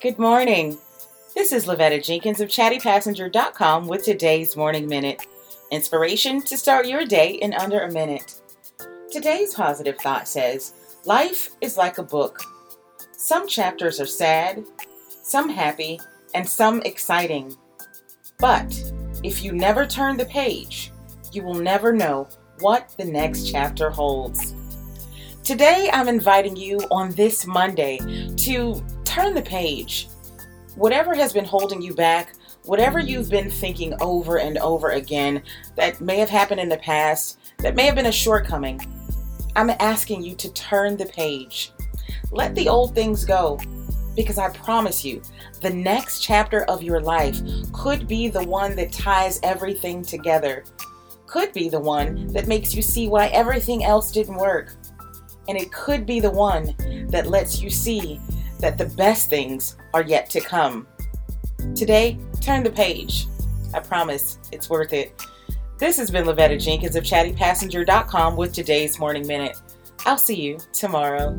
Good morning. This is Lavetta Jenkins of chattypassenger.com with today's Morning Minute. Inspiration to start your day in under a minute. Today's positive thought says Life is like a book. Some chapters are sad, some happy, and some exciting. But if you never turn the page, you will never know what the next chapter holds. Today, I'm inviting you on this Monday to turn the page. Whatever has been holding you back, whatever you've been thinking over and over again that may have happened in the past, that may have been a shortcoming, I'm asking you to turn the page. Let the old things go because I promise you, the next chapter of your life could be the one that ties everything together, could be the one that makes you see why everything else didn't work. And it could be the one that lets you see that the best things are yet to come. Today, turn the page. I promise it's worth it. This has been Lavetta Jenkins of chattypassenger.com with today's Morning Minute. I'll see you tomorrow.